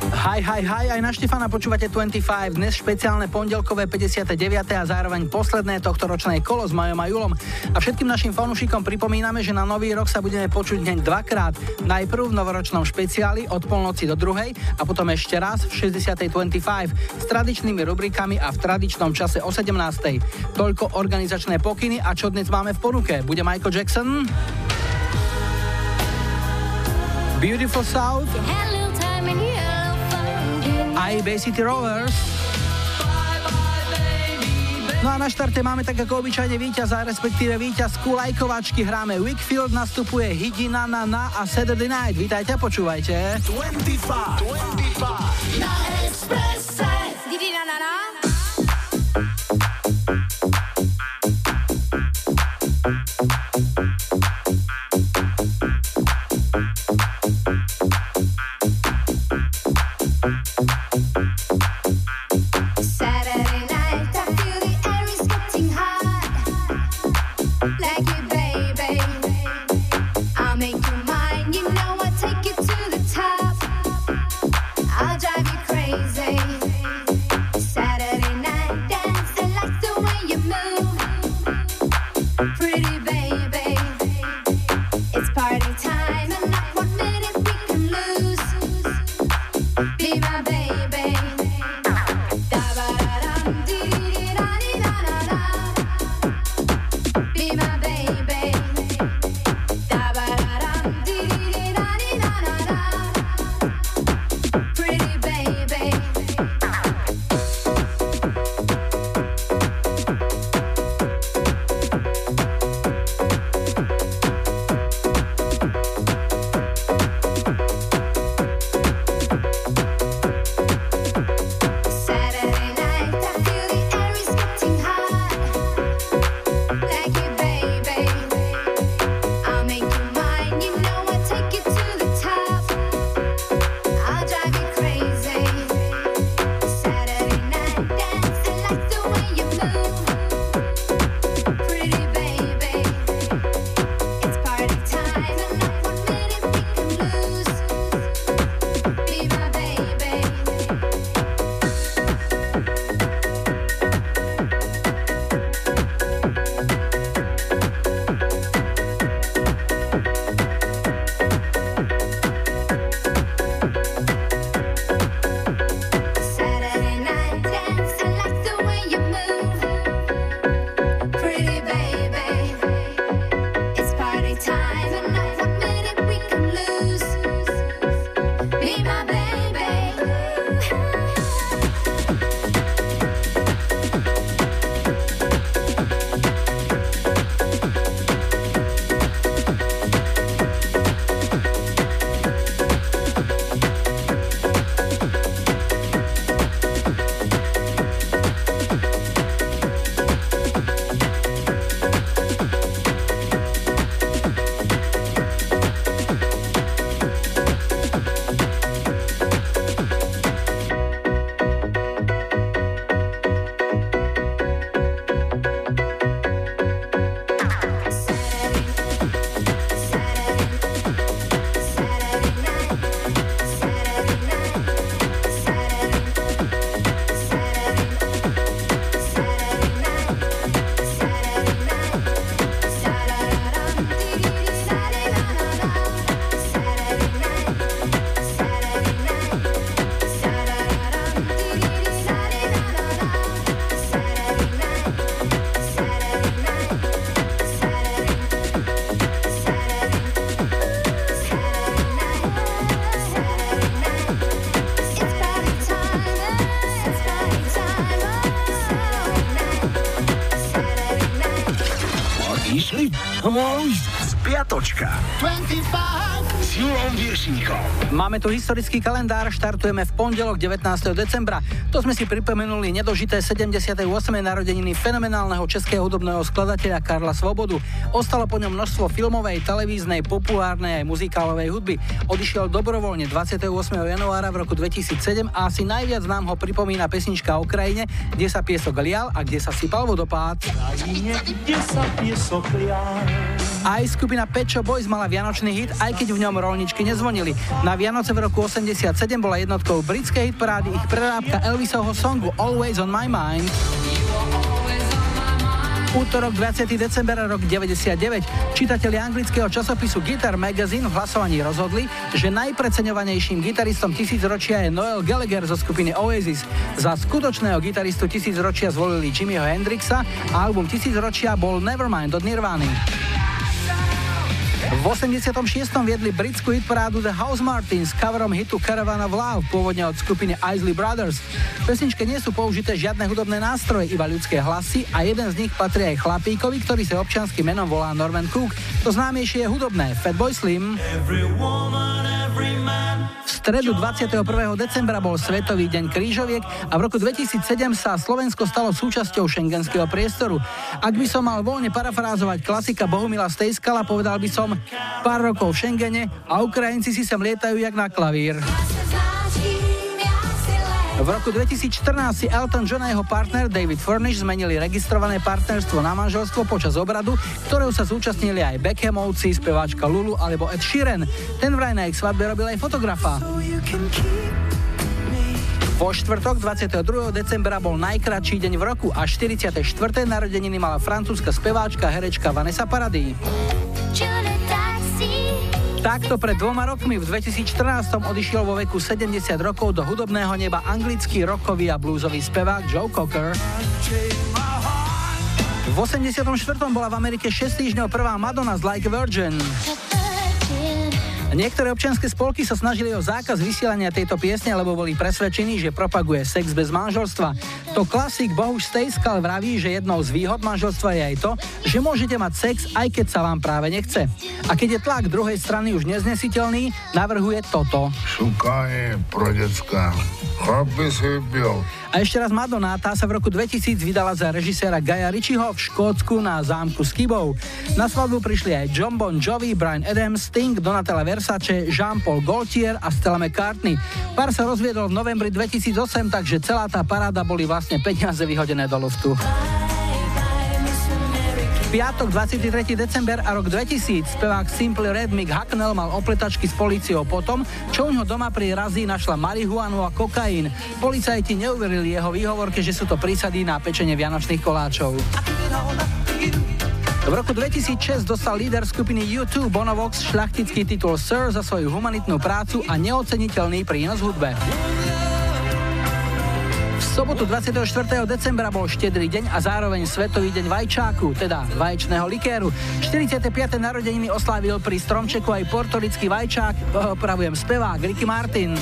Hi, hi, hi, aj na Štefana počúvate 25, dnes špeciálne pondelkové 59. a zároveň posledné tohto ročné kolo s Majom a Julom. A všetkým našim fanúšikom pripomíname, že na nový rok sa budeme počuť hneď dvakrát. Najprv v novoročnom špeciáli od polnoci do druhej a potom ešte raz v 60. 25 s tradičnými rubrikami a v tradičnom čase o 17. Toľko organizačné pokyny a čo dnes máme v ponuke? Bude Michael Jackson? Beautiful South? Aj Bay City Rovers. No a na štarte máme tak ako obyčajne víťaza, respektíve víťazku lajkovačky. Hráme Wickfield, nastupuje Hidina na na a Saturday Night. Vítajte a počúvajte. 25, 25 na Expresse. Hidina na na. Viršíkom. Máme tu historický kalendár, štartujeme v pondelok 19. decembra. To sme si pripomenuli nedožité 78. narodeniny fenomenálneho českého hudobného skladateľa Karla Svobodu. Ostalo po ňom množstvo filmovej, televíznej, populárnej aj muzikálovej hudby. Odišiel dobrovoľne 28. januára v roku 2007 a asi najviac nám ho pripomína pesnička o krajine, kde sa piesok lial a kde sa sypal vodopád. Krajine, kde sa piesok lial Aj skupina Pecho Boys mala vianočný hit, aj keď v ňom rolničky nezvonili. Na Vianoce v roku 87 bola jednotkou britskej hitparády ich prerábka Elvisovho songu Always on my mind. Útorok 20. december rok 99. Čitatelia anglického časopisu Guitar Magazine v hlasovaní rozhodli, že najpreceňovanejším gitaristom tisícročia je Noel Gallagher zo skupiny Oasis. Za skutočného gitaristu tisícročia zvolili Jimmyho Hendrixa a album tisícročia bol Nevermind od Nirvany. V 86. viedli britskú hitparádu The House Martins coverom hitu Caravan of Love, pôvodne od skupiny Isley Brothers. V pesničke nie sú použité žiadne hudobné nástroje, iba ľudské hlasy a jeden z nich patrí aj chlapíkovi, ktorý sa občanským menom volá Norman Cook. To známejšie je hudobné Fatboy Slim. Every woman, stredu 21. decembra bol Svetový deň krížoviek a v roku 2007 sa Slovensko stalo súčasťou šengenského priestoru. Ak by som mal voľne parafrázovať klasika Bohumila Stejskala, povedal by som pár rokov v Schengene a Ukrajinci si sem lietajú jak na klavír. V roku 2014 si Elton John a jeho partner David Furnish zmenili registrované partnerstvo na manželstvo počas obradu, ktorého sa zúčastnili aj Beckhamovci, speváčka Lulu alebo Ed Sheeran. Ten vraj na ich svadbe robil aj fotografa. Vo štvrtok 22. decembra bol najkratší deň v roku a 44. narodeniny mala francúzska speváčka herečka Vanessa Paradis. Takto pred dvoma rokmi v 2014 odišiel vo veku 70 rokov do hudobného neba anglický rockový a bluesový spevák Joe Cocker. V 84. bola v Amerike 6 týždňov prvá Madonna z Like Virgin. Niektoré občianske spolky sa snažili o zákaz vysielania tejto piesne, lebo boli presvedčení, že propaguje sex bez manželstva. To klasik Bohuž Stejskal vraví, že jednou z výhod manželstva je aj to, že môžete mať sex, aj keď sa vám práve nechce. A keď je tlak druhej strany už neznesiteľný, navrhuje toto. Šukanie pro decka. Chlap by si byl. A ešte raz Madonna, tá sa v roku 2000 vydala za režiséra Gaja Ritchieho v Škótsku na zámku s Kybou. Na svadbu prišli aj John Bon Jovi, Brian Adams, Sting, Donatella Versace, Jean-Paul Gaultier a Stella McCartney. Pár sa rozviedol v novembri 2008, takže celá tá paráda boli vlastne peniaze vyhodené do luftu piatok 23. december a rok 2000 spevák Simply Red Mick Hucknell mal opletačky s políciou potom, čo u ňo doma pri razí našla marihuanu a kokain. Policajti neuverili jeho výhovorke, že sú to prísady na pečenie vianočných koláčov. V roku 2006 dostal líder skupiny U2 Bonovox šľachtický titul Sir za svoju humanitnú prácu a neoceniteľný prínos hudbe sobotu 24. decembra bol štedrý deň a zároveň Svetový deň vajčáku, teda vaječného likéru. 45. narodeniny oslávil pri stromčeku aj portorický vajčák, opravujem spevák Ricky Martin.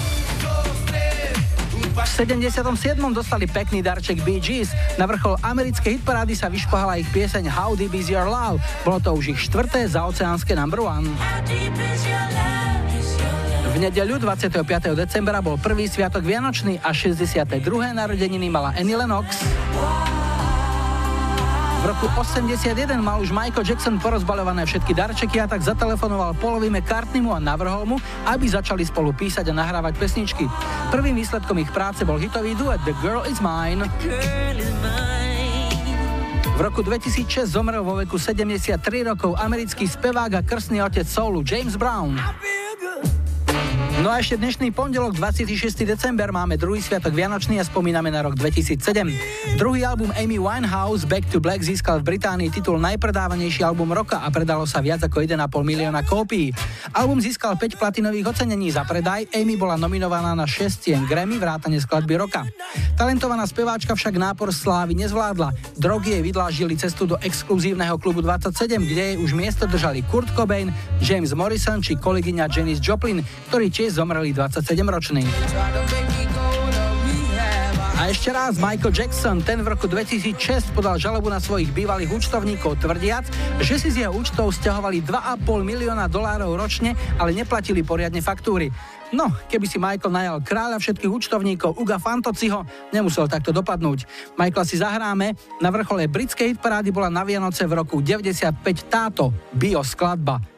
V 77. dostali pekný darček Bee Gees. Na vrchol americkej hitparády sa vyšpohala ich pieseň How Deep Is Your Love. Bolo to už ich štvrté zaoceánske number one. V nedeľu 25. decembra bol prvý sviatok Vianočný a 62. narodeniny mala Annie Lennox. V roku 81 mal už Michael Jackson porozbaľované všetky darčeky a tak zatelefonoval Paulovi McCartneymu a navrhol mu, aby začali spolu písať a nahrávať pesničky. Prvým výsledkom ich práce bol hitový duet The Girl Is Mine. V roku 2006 zomrel vo veku 73 rokov americký spevák a krstný otec soulu James Brown. No a ešte dnešný pondelok, 26. december, máme druhý sviatok Vianočný a spomíname na rok 2007. Druhý album Amy Winehouse Back to Black získal v Británii titul najpredávanejší album roka a predalo sa viac ako 1,5 milióna kópií. Album získal 5 platinových ocenení za predaj, Amy bola nominovaná na 6 cien Grammy vrátane skladby roka. Talentovaná speváčka však nápor slávy nezvládla. Drogy jej vydlážili cestu do exkluzívneho klubu 27, kde jej už miesto držali Kurt Cobain, James Morrison či kolegyňa Janis Joplin, ktorý tiež zomreli 27-ročný. A ešte raz Michael Jackson, ten v roku 2006 podal žalobu na svojich bývalých účtovníkov tvrdiac, že si z jeho účtov stiahovali 2,5 milióna dolárov ročne, ale neplatili poriadne faktúry. No, keby si Michael najal kráľa všetkých účtovníkov Uga Fantociho, nemusel takto dopadnúť. Michaela si zahráme, na vrchole britskej hitparády bola na Vianoce v roku 95 táto bio skladba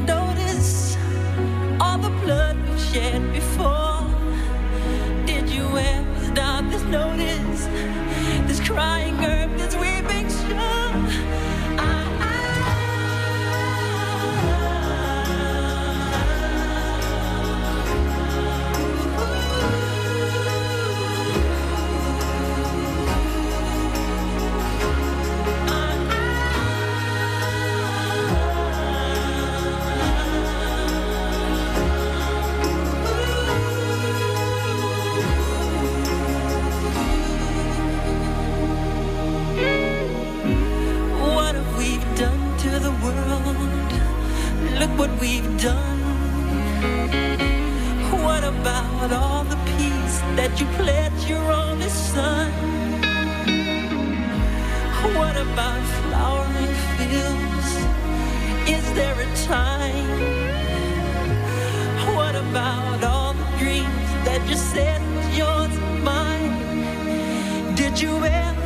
blood we've shed before? Did you ever stop to notice this crying earth, this weeping we've done? What about all the peace that you pledged your only son? What about flowering fields? Is there a time? What about all the dreams that you said yours and mine? Did you ever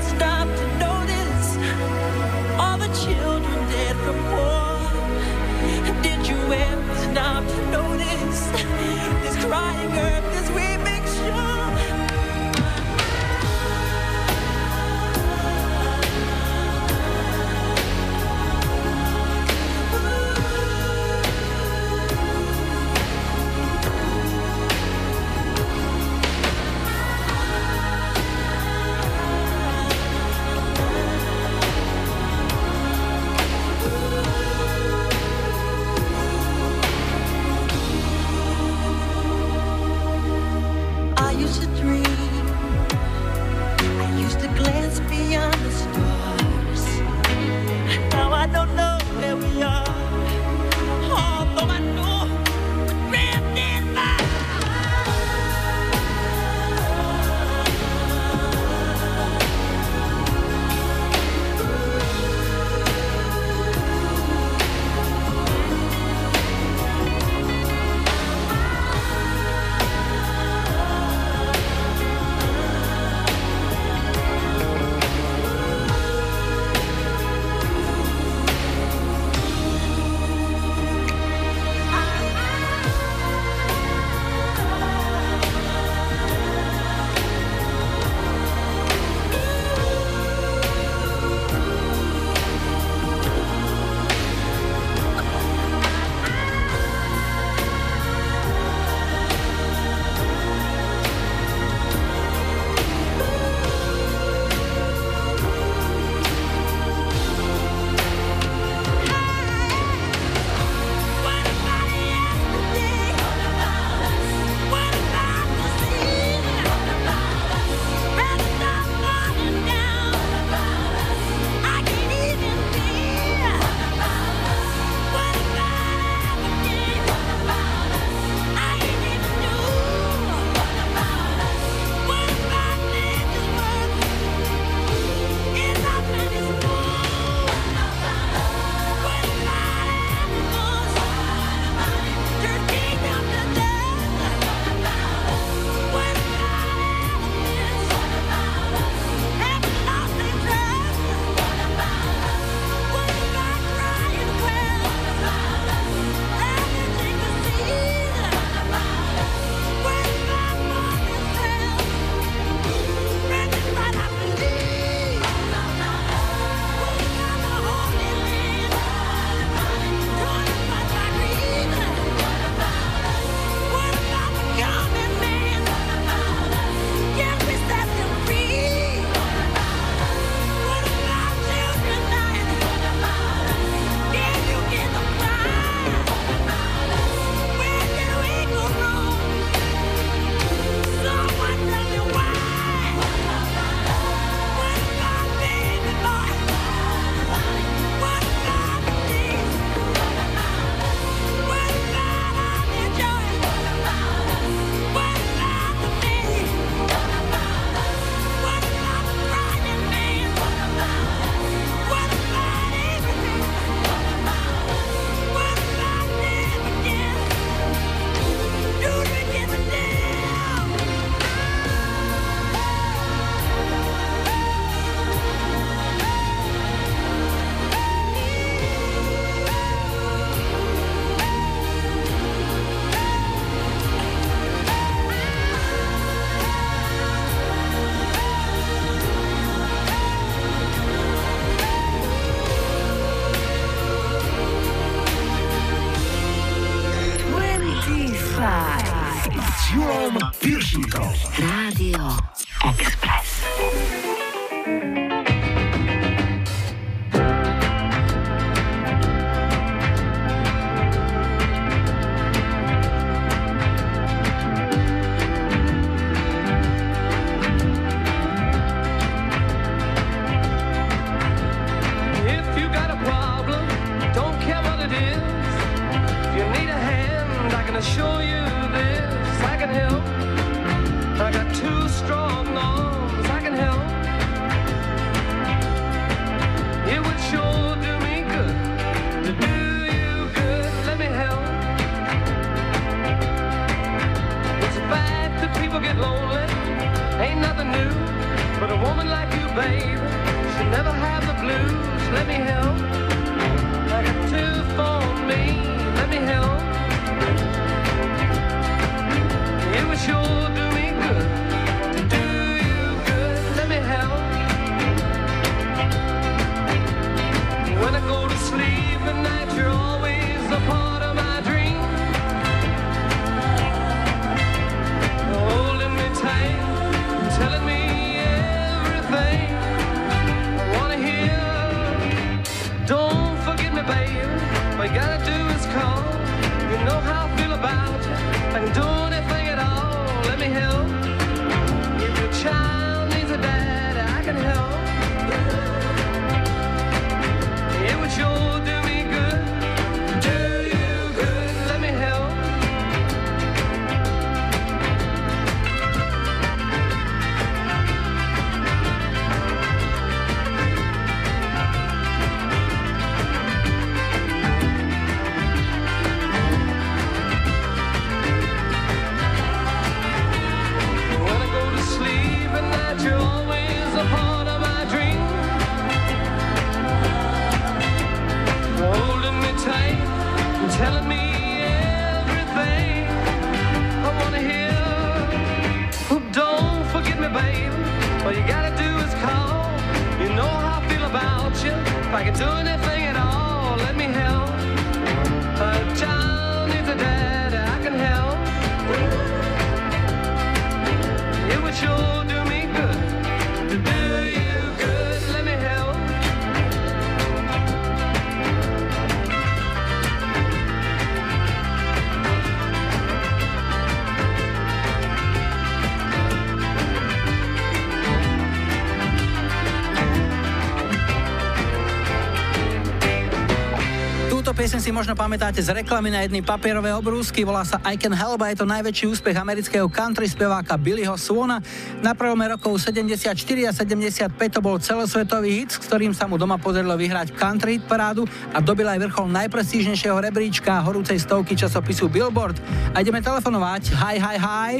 si možno pamätáte z reklamy na jedny papierové obrúsky, volá sa I Can Help a je to najväčší úspech amerického country speváka Billyho Swona. Na prvom rokov 74 a 75 to bol celosvetový hit, s ktorým sa mu doma podarilo vyhrať country hit parádu a dobil aj vrchol najprestížnejšieho rebríčka horúcej stovky časopisu Billboard. A ideme telefonovať. Hi, hi, hi.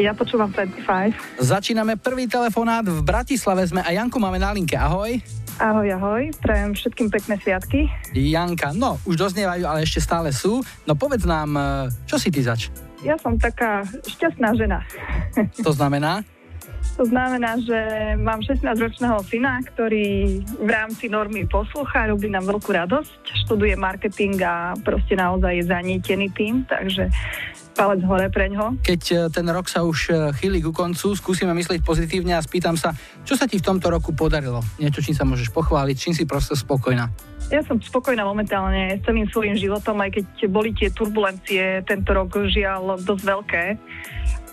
Ja počúvam 25. Začíname prvý telefonát v Bratislave. Sme a Janku máme na linke. Ahoj. Ahoj, ahoj, prajem všetkým pekné sviatky. Janka, no, už doznievajú, ale ešte stále sú. No povedz nám, e, čo si ty zač? Ja som taká šťastná žena. To znamená? To znamená, že mám 16-ročného syna, ktorý v rámci normy poslúcha, robí nám veľkú radosť, študuje marketing a proste naozaj je zanietený tým, takže palec hore pre ňo. Keď e, ten rok sa už e, chýli ku koncu, skúsime myslieť pozitívne a spýtam sa, čo sa ti v tomto roku podarilo? Niečo, čím sa môžeš pochváliť, čím si proste spokojná? Ja som spokojná momentálne s celým svojím životom, aj keď boli tie turbulencie tento rok žiaľ dosť veľké,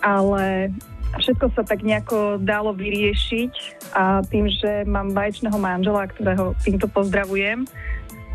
ale všetko sa tak nejako dalo vyriešiť a tým, že mám baječného manžela, ktorého týmto pozdravujem,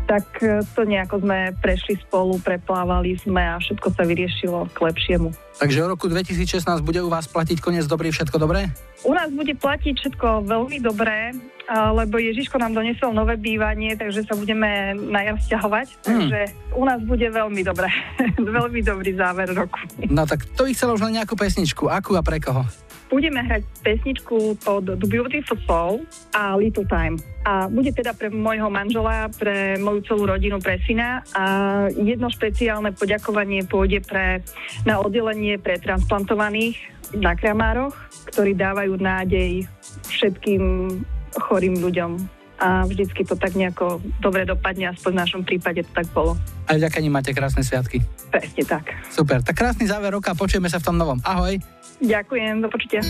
tak e, to nejako sme prešli spolu, preplávali sme a všetko sa vyriešilo k lepšiemu. Takže v roku 2016 bude u vás platiť koniec dobrý, všetko dobré? U nás bude platiť všetko veľmi dobré, lebo Ježiško nám donesol nové bývanie, takže sa budeme na jar vzťahovať. Mm. Takže u nás bude veľmi dobré. veľmi dobrý záver roku. No tak to ich chcelo už len nejakú pesničku. Akú a pre koho? Budeme hrať pesničku od The Beautiful Soul a Little Time. A bude teda pre môjho manžela, pre moju celú rodinu, pre syna. A jedno špeciálne poďakovanie pôjde pre, na oddelenie pre transplantovaných na Kramároch, ktorí dávajú nádej všetkým chorým ľuďom. A vždycky to tak nejako dobre dopadne, aspoň v našom prípade to tak bolo. A vďaka nim máte krásne sviatky. Presne tak. Super, tak krásny záver roka, počujeme sa v tom novom. Ahoj. Ďakujem, do počutia.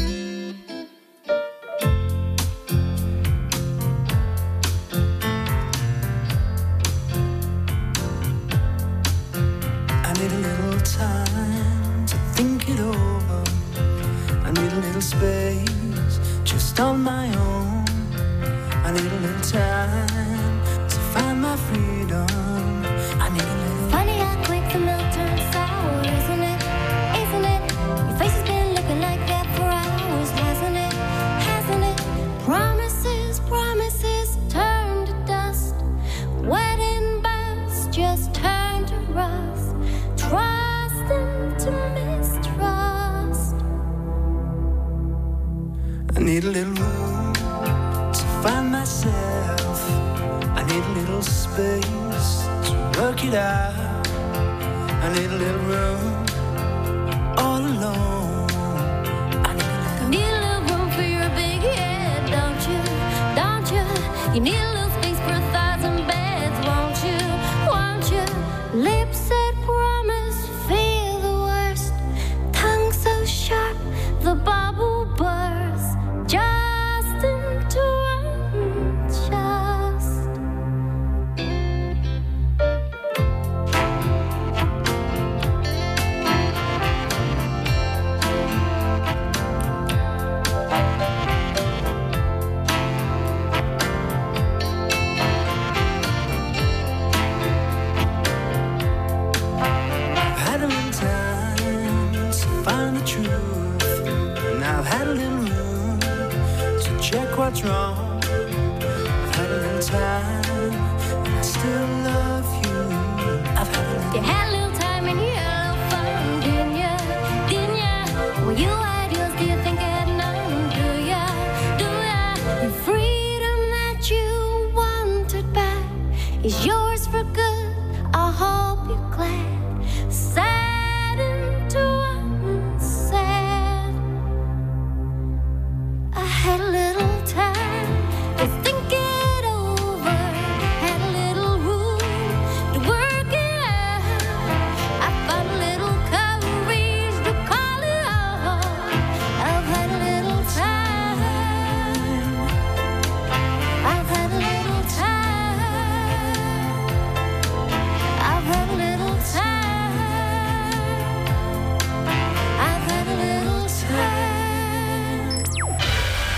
Space just on my own. Time to find my freedom. I need a little. Funny how quick the milk turns sour, isn't it? Isn't it? Your face has been looking like that for hours, hasn't it? Hasn't it? Promises, promises turn to dust. Wedding bells just turn to rust. Trust into mistrust. I need a little room to find myself. I need a little space to work it out. I need a little room all alone. Need a. Need a little room for your big head, don't you? Don't you? You need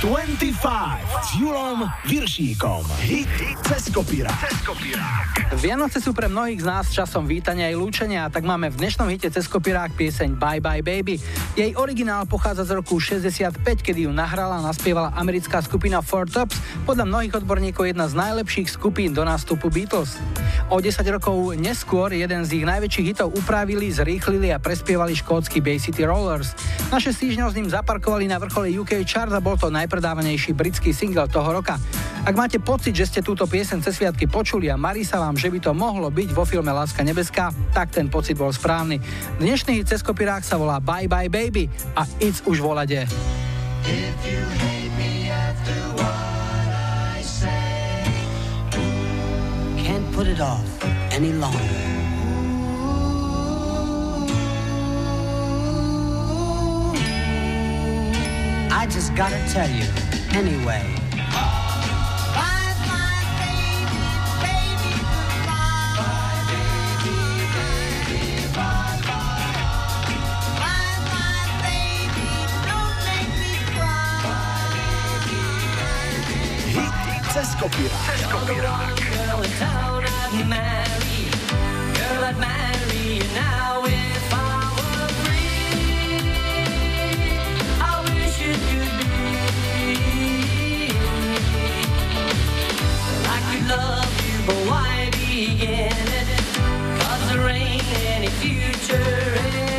25 s Julom Viršíkom. Hit, hit cez kopírák. Vianoce sú pre mnohých z nás časom vítania aj lúčenia, tak máme v dnešnom hite cez kopírák pieseň Bye Bye Baby. Jej originál pochádza z roku 65, kedy ju nahrala a naspievala americká skupina Four Tops, podľa mnohých odborníkov jedna z najlepších skupín do nástupu Beatles. O 10 rokov neskôr jeden z ich najväčších hitov upravili, zrýchlili a prespievali škótsky Bay City Rollers. Naše týždňov s ním zaparkovali na vrchole UK chart a bol to najpredávanejší britský single toho roka. Ak máte pocit, že ste túto piesen cez sviatky počuli a marí sa vám, že by to mohlo byť vo filme Láska nebeská, tak ten pocit bol správny. Dnešný hit cez kopirák sa volá Bye Bye Baby a It's už volade. Put it off any longer. I just gotta tell you anyway. Cez kopírák. Girl in town I'd marry. Girl I'd marry now it? 'Cause there ain't any future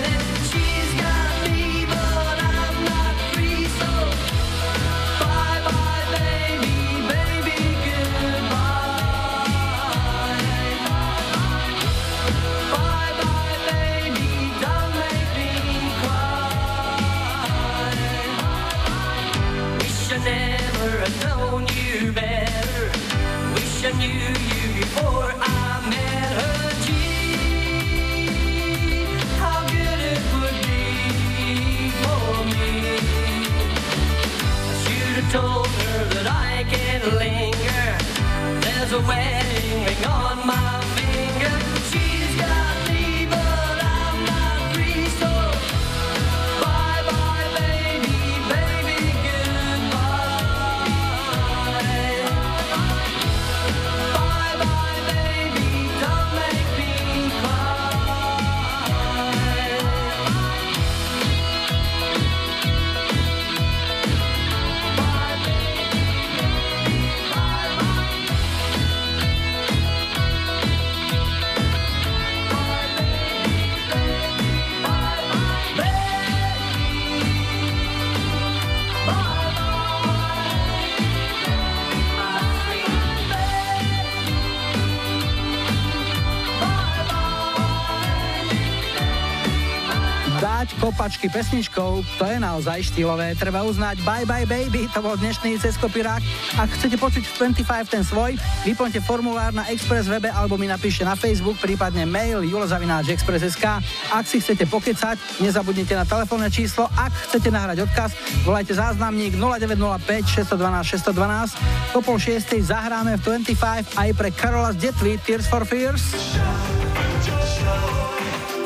kopačky pesničkou, to je naozaj štýlové. Treba uznať Bye Bye Baby, to bol dnešný cez kopirák. Ak chcete počuť v 25 ten svoj, vyplňte formulár na Express webe alebo mi napíšte na Facebook, prípadne mail julozavináč.express.sk. Ak si chcete pokecať, nezabudnite na telefónne číslo. Ak chcete nahrať odkaz, volajte záznamník 0905 612 612. Po pol šiestej zahráme v 25 aj pre Karola z Detvy Tears for Fears.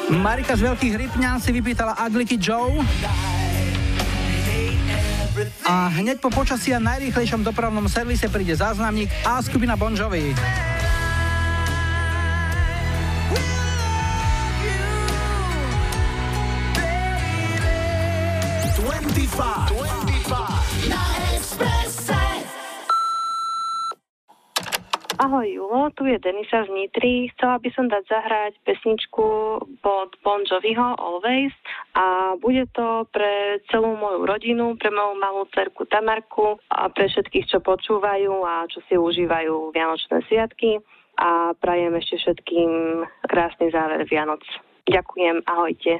Marika z Veľkých Rypňan si vypýtala Agliky Joe. A hneď po počasí a najrýchlejšom dopravnom servise príde záznamník a skupina Bon Jovi. Ahoj Julo, tu je Denisa z Nitry. Chcela by som dať zahrať pesničku pod Bon Joviho Always a bude to pre celú moju rodinu, pre moju malú cerku Tamarku a pre všetkých, čo počúvajú a čo si užívajú Vianočné sviatky a prajem ešte všetkým krásny záver Vianoc. Ďakujem, ahojte.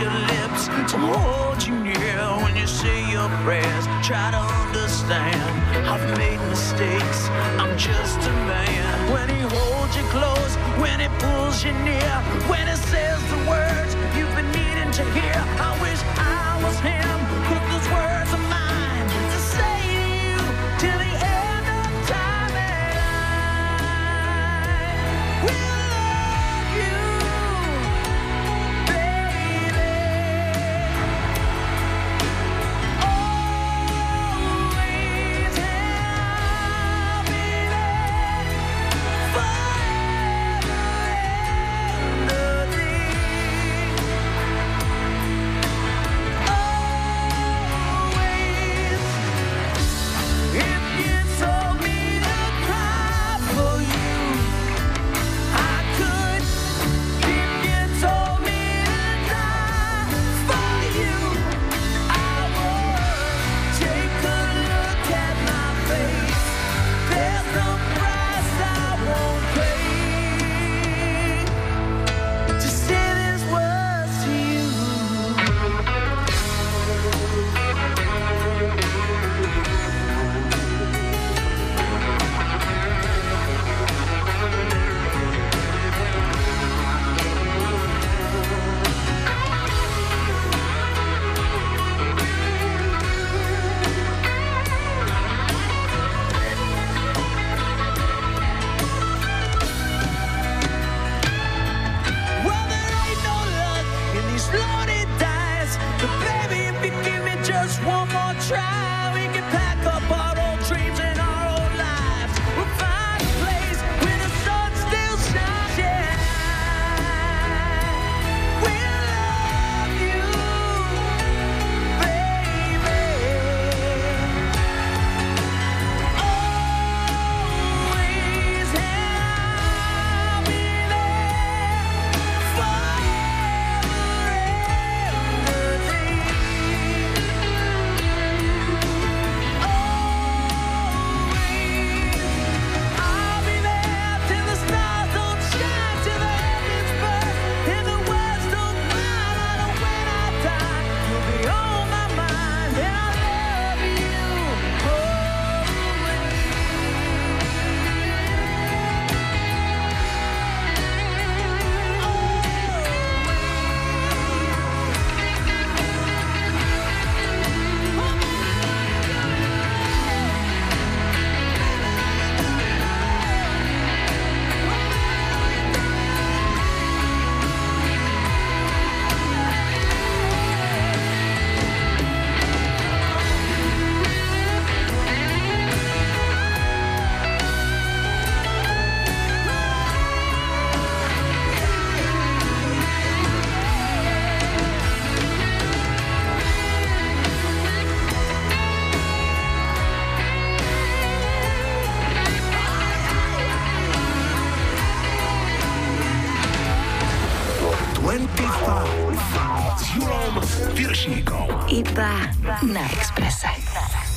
your lips, to hold you near when you say your prayers. Try to understand, I've made mistakes. I'm just a man. When he holds you close, when he pulls you near, when he says the words you've been needing to hear. I wish I was him, 25 s Julom Iba na Exprese.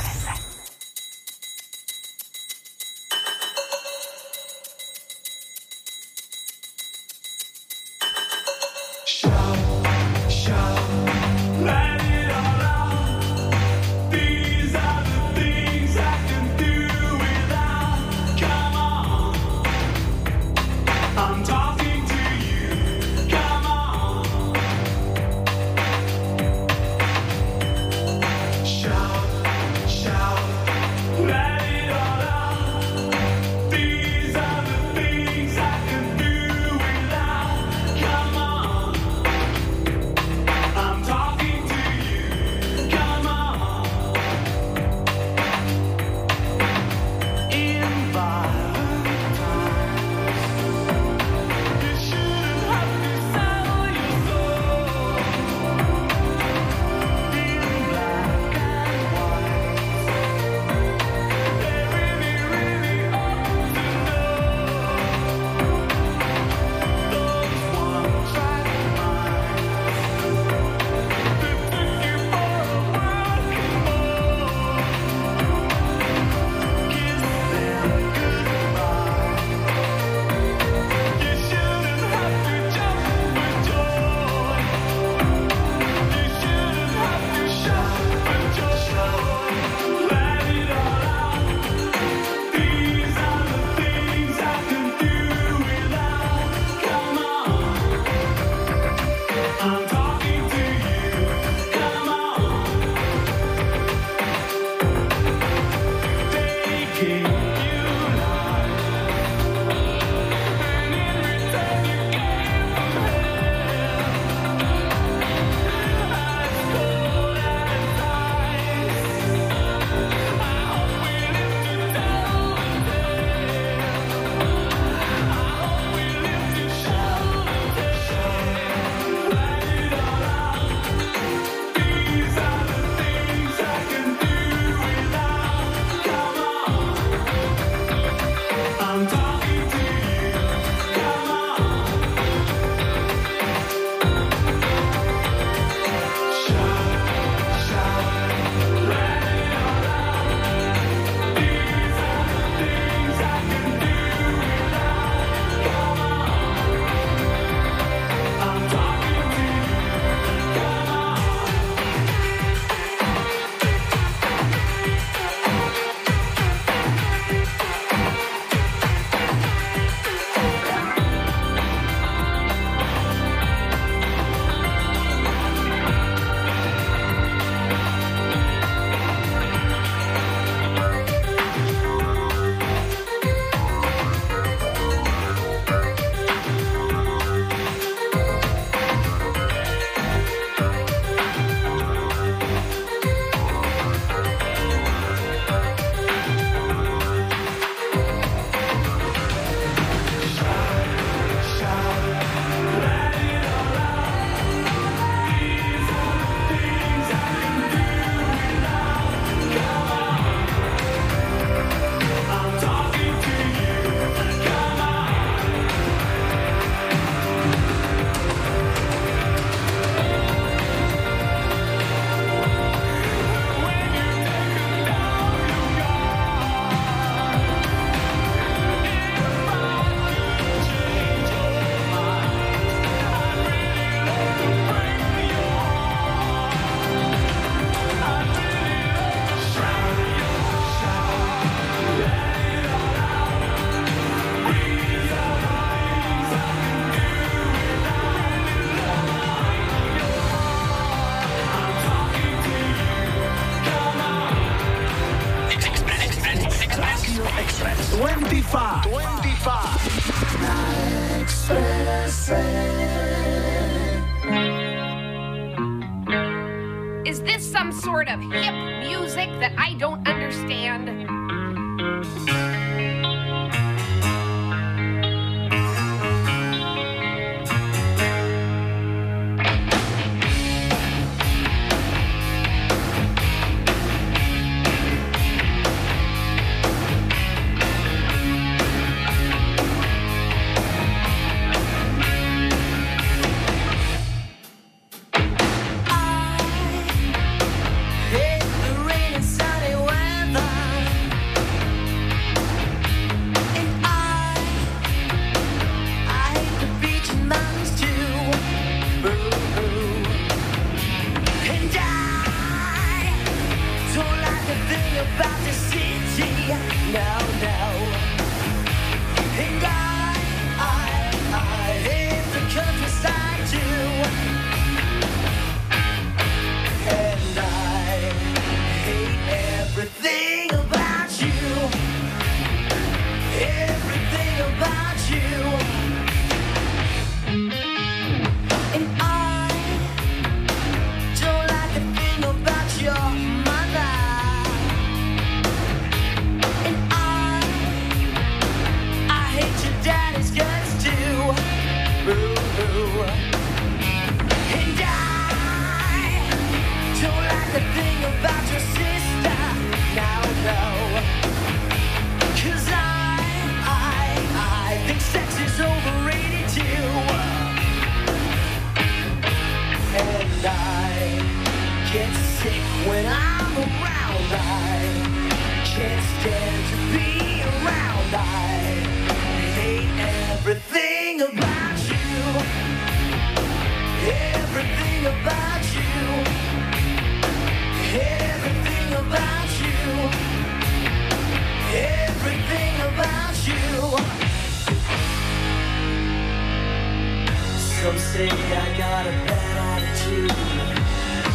Some say I got a bad attitude,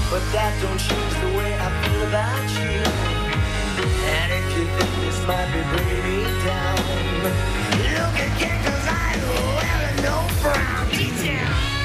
but that don't change the way I feel about you. And if you think this might be bringing me down, look again, cause I wearing no brown detail. Well,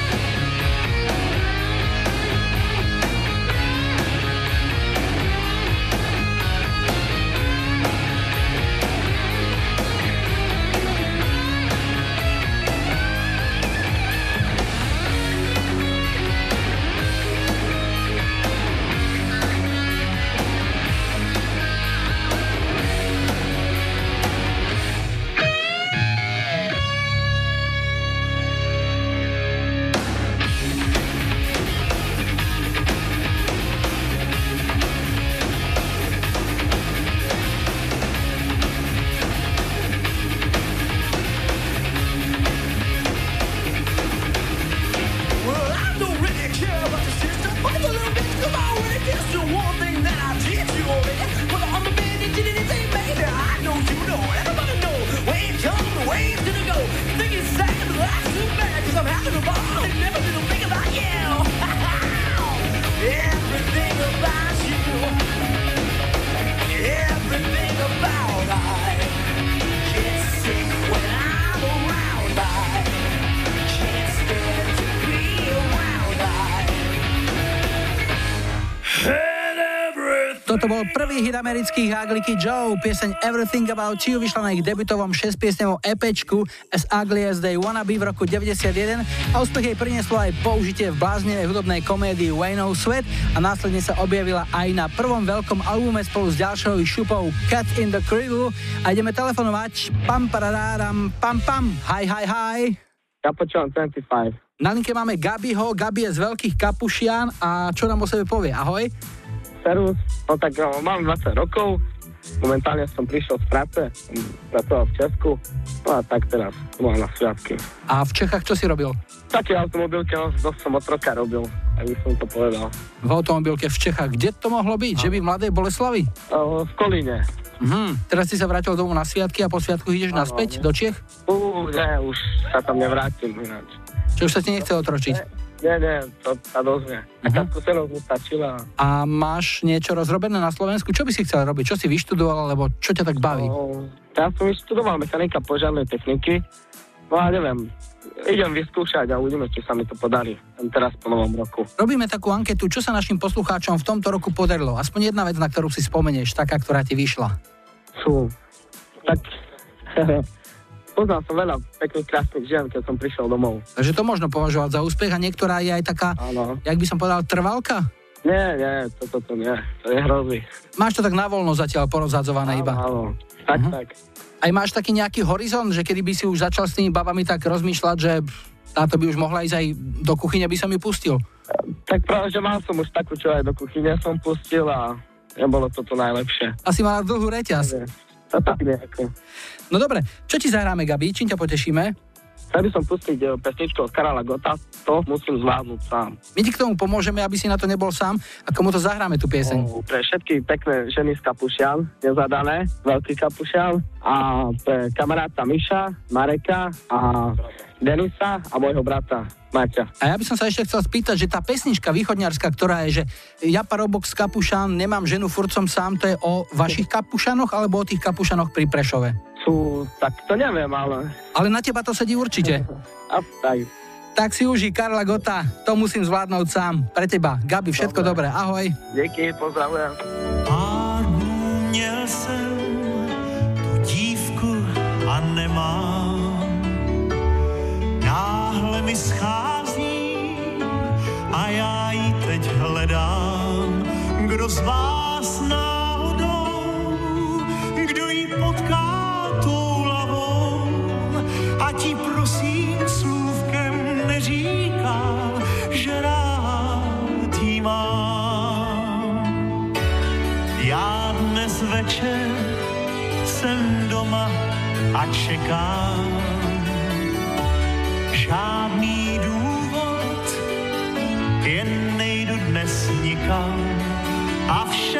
prvý hit amerických Ugly Joe, pieseň Everything About You vyšla na ich debutovom 6-piesňovom EPčku As Ugly As They Wanna Be v roku 91 a úspech jej prinieslo aj použitie v bláznivej hudobnej komédii Wayne's Sweat. A následne sa objavila aj na prvom veľkom albume spolu s ďalšou šupou Cat in the Cradle a ideme telefonovať. Pam pararáram pam pam. Hi hi hi. Počúvam 25. na linke máme Gabiho, Gabi je z Veľkých Kapušian. A čo nám o sebe povie? Ahoj. Servus, no tak no, mám 20 rokov, momentálne som prišiel z práce, pracoval v Česku, no a tak teraz mal na sviatky. A v Čechách čo si robil? Také automobilke, no, dosť som otroka robil, tak by som to povedal. V automobilke v Čechách. Kde to mohlo byť? Že by v Mladej Boleslavi? O, v Kolíne. Mhm. Teraz si sa vrátil domov na sviatky a po sviatku ideš Áno, naspäť áno. do Čiech? Ú, ne, už sa tam nevrátim ináč. Čo už sa ti nechce otročiť? Nie, nie, to sa dosť nie. Taká skúsenosť mi stačila. A máš niečo rozrobené na Slovensku? Čo by si chcel robiť? Čo si vyštudoval, alebo čo ťa tak baví? O, ja som vyštudoval mechanika požiarnej techniky, no a neviem, idem vyskúšať a uvidíme, či sa mi to podarí. Teraz po novom roku. Robíme takú anketu, čo sa našim poslucháčom v tomto roku podarilo. Aspoň jedna vec, na ktorú si spomenieš, taká, ktorá ti vyšla. Fú, tak poznal som veľa pekných, krásnych žien, keď som prišiel domov. Takže to možno považovať za úspech a niektorá je aj taká, Áno. jak by som povedal, trvalka. Nie, nie, toto to, to nie, to nehrozí. Máš to tak na voľno zatiaľ porozhadzované iba. Áno, tak, Mhm. tak. Aj máš taký nejaký horizont, že kedy by si už začal s tými babami tak rozmýšľať, že táto by už mohla ísť aj do kuchyne, by som ju pustil. Tak práve, že mal som už takú, čo aj do kuchyne som pustil a nebolo to to najlepšie. Asi mala dlhú reťaz. To tak nejako. No dobre, čo ti zahráme, Gabi? Čím ťa potešíme? Chcel by som pustiť eh, pesničku od Karala Gota, to musím zvládnuť sám. My ti k tomu pomôžeme, aby si na to nebol sám a komu to zahráme tú pieseň. O, pre všetky pekné ženy z Kapušian, nezadané, veľký Kapušian a pre kamaráta Miša, Mareka a Denisa a môjho brata Maťa. A ja by som sa ešte chcel spýtať, že tá pesnička východňarská, ktorá je, že ja parobok z Kapušan, nemám ženu, furt som sám, to je o vašich Kapušanoch alebo o tých Kapušanoch pri Prešove? Sú, tak to neviem, ale... Ale na teba to sedí určite. A tak. Tak si uží Karla Gota, to musím zvládnuť sám. Pre teba, Gabi, všetko dobré, ahoj. Díky, pozdravujem. Pár dnů měl jsem tu dívku a nemám mi schází a já ji teď hledám, kdo z vás náhodou, kdo ji potká tou lavou a ti prosím slůvkem neříká, že rád jí mám. Já dnes večer jsem doma a čekám, Žádný důvod, jen nejdu dnes nikam a všem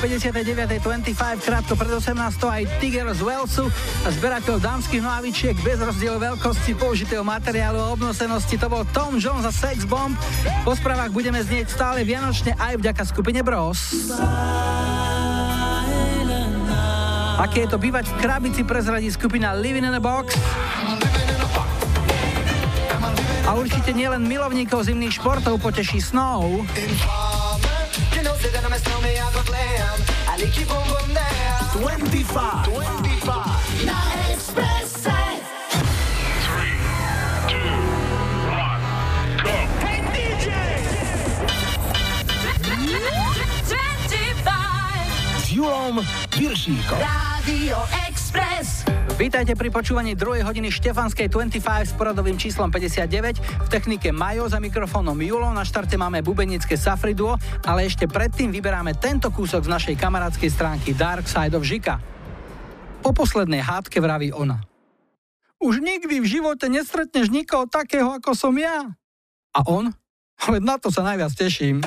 59.25 krátko pred 18 aj Tiger z Walesu zberateľ dámskych nohavičiek bez rozdielu veľkosti použitého materiálu a obnosenosti to bol Tom Jones a Sex Bomb. Po správach budeme znieť stále vianočne aj vďaka skupine Bros. Aké je to bývať v krabici prezradí skupina Living in a Box. A určite nielen milovníkov zimných športov poteší Snow. You know, say that I'm a snowman, I go glam. I like you boom boom now. 25. 25. Na Expresse. S Julom Viršíkom. Rádio Express. Vítajte pri počúvaní 2. hodiny Štefanskej 25 s poradovým číslom 59. V technike Majo za mikrofónom Julo. Na štarte máme bubenické Safri Duo, ale ešte predtým vyberáme tento kúsok z našej kamarádskej stránky Dark Side of Žika. Po poslednej hádke vraví ona. Už nikdy v živote nestretneš nikoho takého, ako som ja. A on? Ale na to sa najviac teším.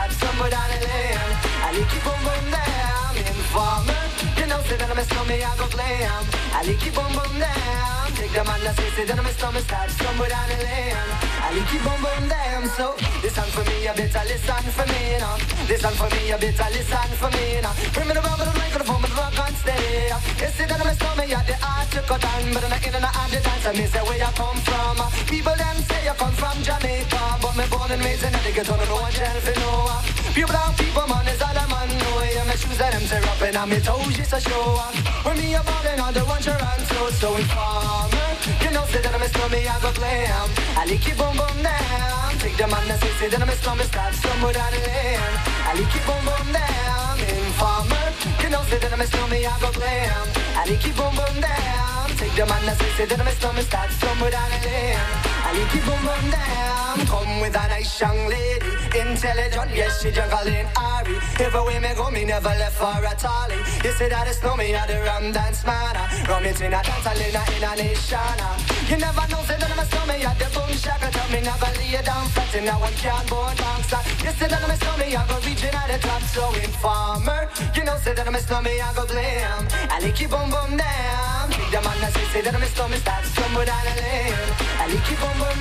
Start somewhere down the lane. Like you boom boom down. Informer. You know, say that I'm a snowman, I go glam. I like you boom down. Take the man that say, say that I'm a snowman, start somewhere down the lane. I like you down. So listen for me, you better listen for me, you know. Listen for me, you better listen for me, you know. Bring me the rubber, the microphone, but rock and stay. You say that I'm a snowman, you the art to cut on, but I'm not in and out the dance. And me say where you come from. People them say you come from Jamaica, but me born and raised in the ghetto, no one tell for no. People down, people man is all a man know. Yeah, my shoes and them tear and I'm toes just a show. When me a ballin' on the one run so so informer. You know say that I'm a snowman, I go glam. I like you boom boom down. Take the man that say say that I'm a snowman, start somewhere down the lane. I like you boom boom down. Informer. You know say that I'm a snowman, I go glam. I like you boom boom down. Take the man that say say that I'm a snowman, start somewhere down the lane. I you boom boom down. Come with a nice young lady, intelligent, yes she jungle in Ari. Everywhere me go, me never left for a tally. You say that it's no me, I the rum dance man. Rum it in a dance, I in a in a nation. You never know, say that I'm a snowman, I the boom shaka. Tell me never lay down flat in a one can born gangster. You say that I'm a snowman, I go reaching at the top, so informer. You know, say that I'm a snowman, I go blam. I like you boom down. Big the man that say, say that I'm a snowman, start somewhere down the lane. I like you boom.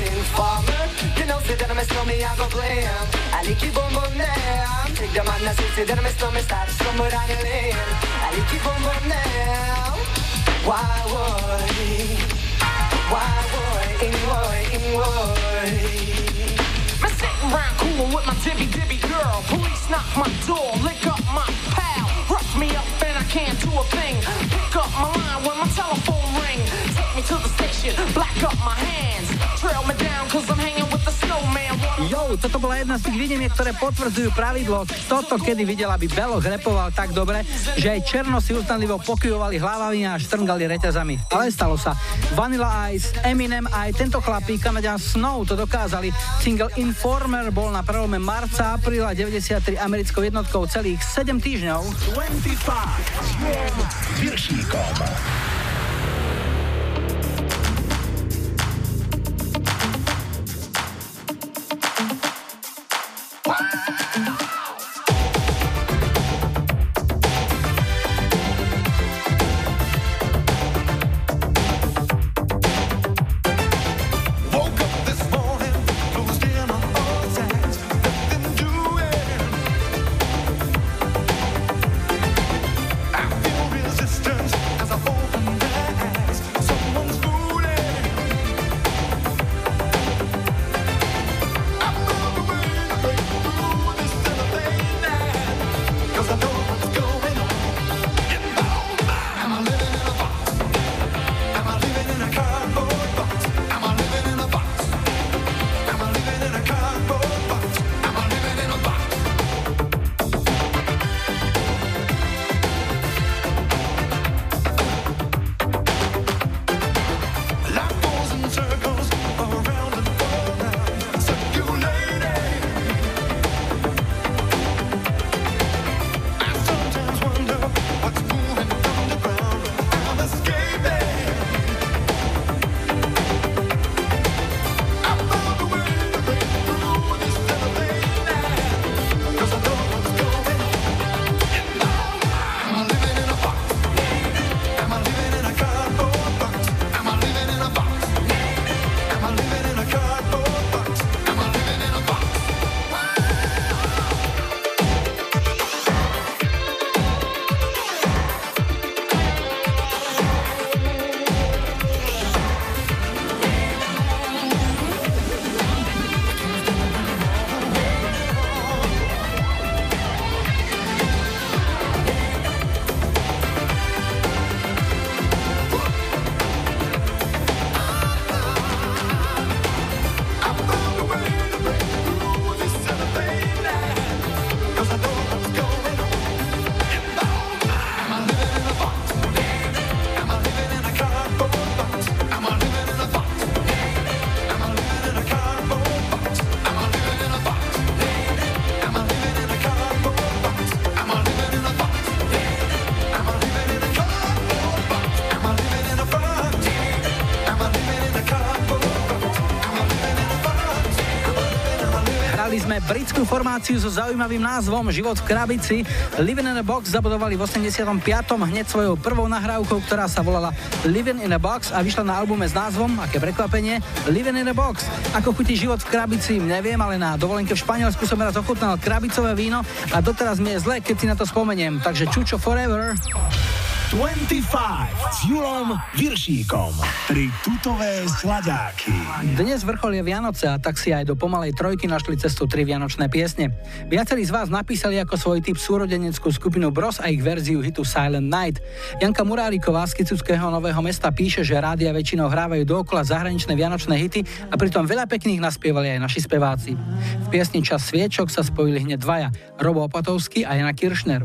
Informer. You know, say that I'm a I go blam. I boom down. Take the man that say, say that start somewhere down the. I you boom boom down. Why he? Why he? Why would he? I'm sitting round coolin' with my dibby dibby girl. Police knock my door, lick up my pal. Rough me up and I can't do a thing. Pick up my line when my telephone ring. Take me to the station, black up my hands. Trail me down cause I'm hanging with the snowman. Jo, toto bola jedna z tých výnimiek, ktoré potvrdzujú pravidlo. Toto kedy videl, aby Beloch repoval tak dobre, že aj Černo si uznanlivo pokyvovali hlavami a štrngali reťazami. Ale stalo sa. Vanilla Ice, Eminem a aj tento chlapík, Kanadian Snow, to dokázali. Single Informer bol na prelome marca, apríla 93 americkou jednotkou celých 7 týždňov. 25 s Viršíkom. Formáciu so zaujímavým názvom Život v krabici. Living in a Box zabudovali v 85. hneď svojou prvou nahrávkou, ktorá sa volala Living in a Box a vyšla na albume s názvom, aké prekvapenie, Living in a Box. Ako chutí život v krabici, neviem, ale na dovolenke v Španielsku som raz ochutnal krabicové víno a doteraz mi je zle, keď si na to spomeniem. Takže Čučo Forever. 25 s Julom Viršíkom. Tri tutové sladáky. Dnes vrcholie Vianoce a tak si aj do pomalej trojky našli cestu tri vianočné piesne. Viacerí z vás napísali ako svoj typ súrodeneckú skupinu Bros a ich verziu hitu Silent Night. Janka Muráriková z Kicuckého Nového mesta píše, že rádia väčšinou hrávajú dookola zahraničné vianočné hity a pritom veľa pekných naspievali aj naši speváci. V piesni Čas sviečok sa spojili hneď dvaja, Robo Opatovský a Jana Kiršner.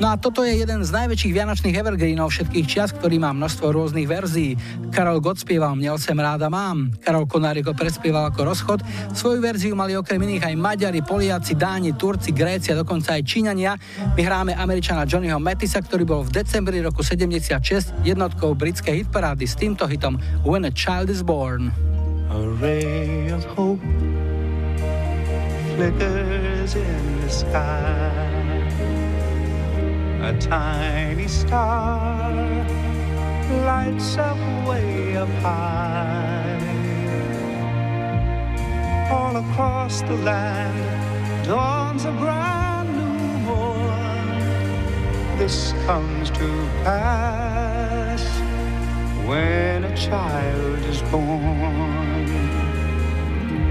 No a toto je jeden z najväčších vianočných evergreenov všetkých čias, ktorý má množstvo rôznych verzií. Karol Gott spieval Mnel sem ráda mám, Karol Konáriko predspieval ako rozchod, svoju verziu mali okrem iných aj Maďari, Poliaci, Dáni, Turci, Gréci a dokonca aj Číňania. My hráme Američana Johnnyho Mattisa, ktorý bol v decembri roku 76 jednotkou britskej hitparády s týmto hitom When a Child is Born. A ray of hope flickers in the sky. A tiny star lights up way up high. All across the land dawns a brand new morn. This comes to pass when a child is born.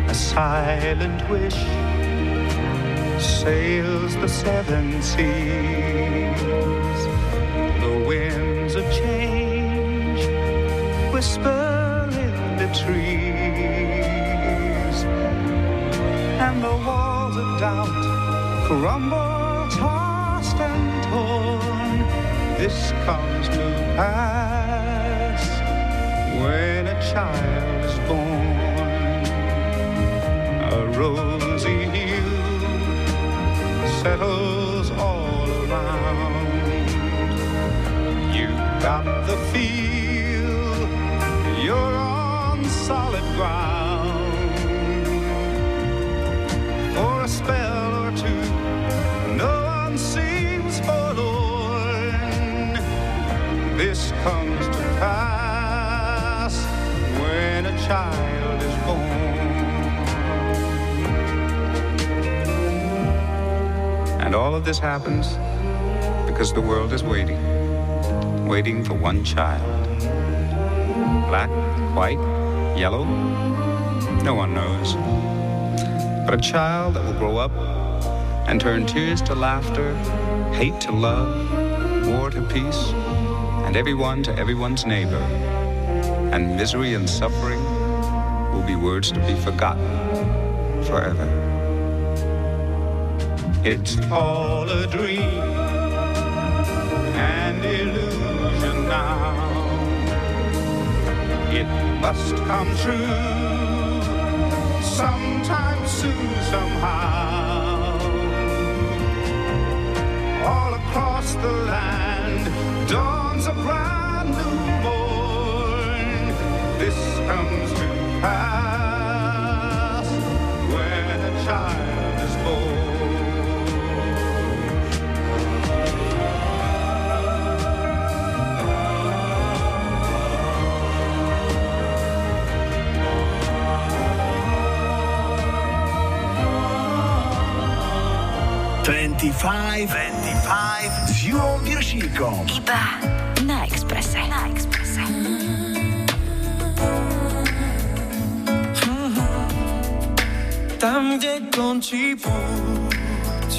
A silent wish sails the seven seas. The winds of change whisper in the trees, and the walls of doubt crumble, tossed and torn. This comes to pass when a child is born. A rosy got the feel, you're on solid ground. For a spell or two, no one seems forlorn. This comes to pass when a child is born. And all of this happens because the world is waiting, waiting for one child. Black, white, yellow, no one knows. But a child that will grow up and turn tears to laughter, hate to love, war to peace, and everyone to everyone's neighbor. And misery and suffering will be words to be forgotten forever. It's all a dream, must come true sometime soon, somehow. All across the land dawns a brand new morn. This comes to 25, s Julom Viršíkom. Iba na Exprese. Na Exprese. Mhm. Tam, kde končí púť,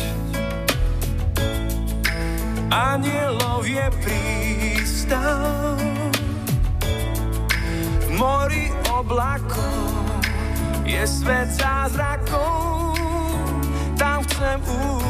anielov je prístav. V mori oblakov je svet zázrakov, tam chcem újsť.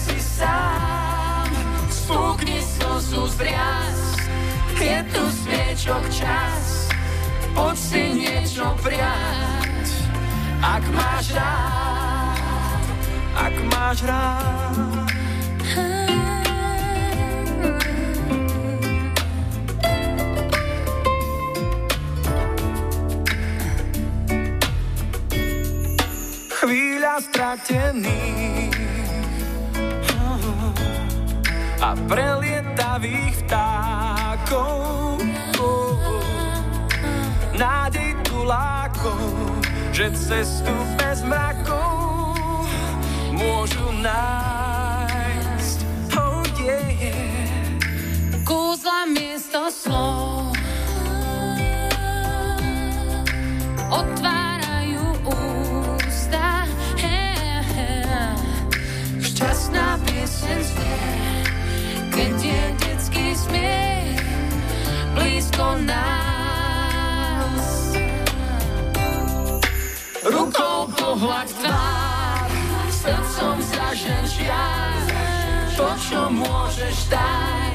sám. Spúkni slzu zriaz, je tu sviečok čas, poď si niečo prijať, ak máš rád, ak máš rád. Chvíľa stratený a prelietavých vtákov. Nádej tu lákov, že cestu bez mrakov môžu nájsť. Oh yeah. Kúzla miesto slov Otvárajú ústa he, he. Šťastná pieseň smiech Blízko nás Rukou pohľad tvár, srdcom zažen žiaľ. To, čo môžeš, daj,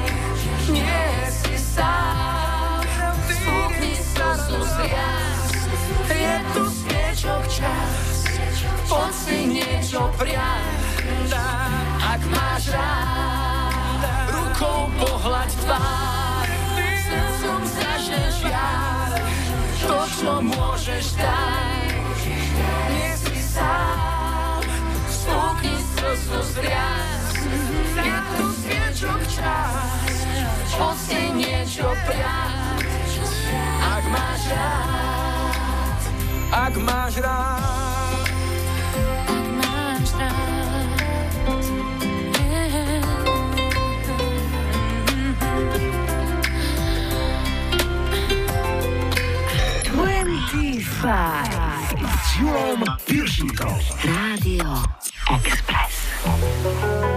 nie si sám. Spúkni slzu zriaz, je tu sviečok čas. Poď si niečo priať, ak máš rád. Rukou pohľad tvár, srdcom zažen žiaľ. To, čo môžeš, daj, nie si sám. Spúkni slzu zriaz, je tu sviečok čas. Si niečo priať, ak máš rád. Ak máš rád, s Julom Piršíkom. Rádio Express.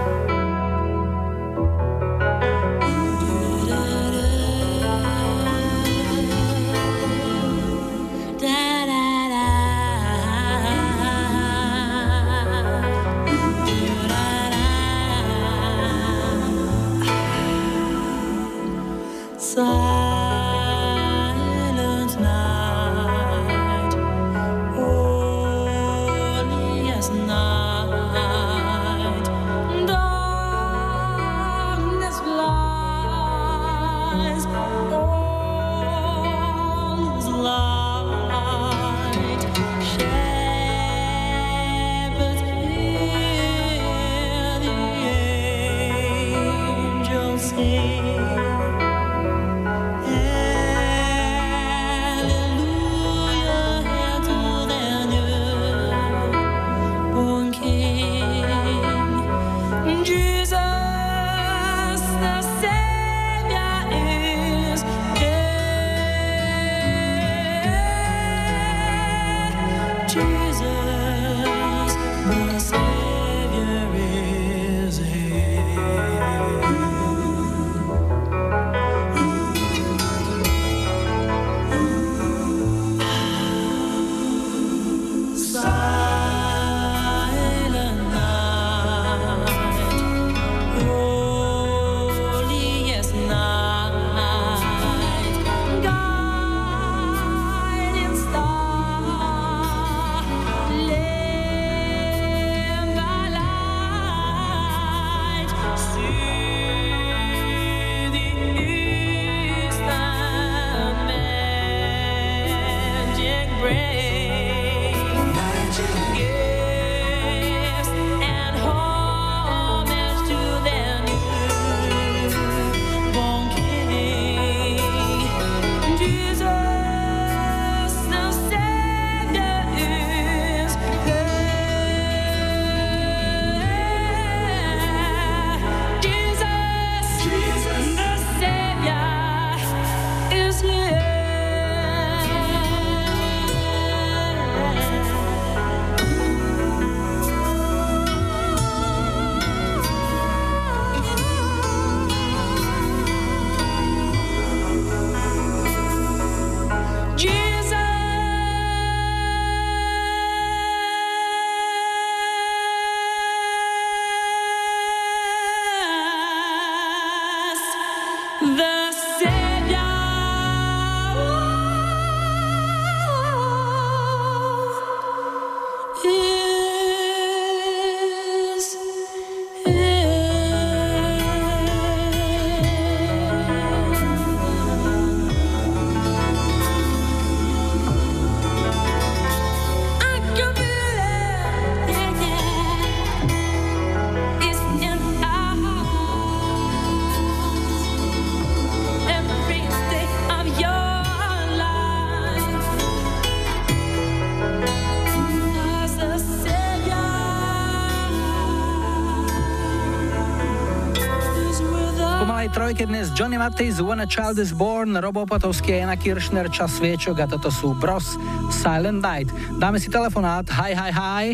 Trojke dnes Johnny Mathis, When a Child is Born, Robo Opatovský a Jana Kiršner, Čas sviečok a toto sú Bros, Silent Night. Dáme si telefonát. Hi, hi, hi.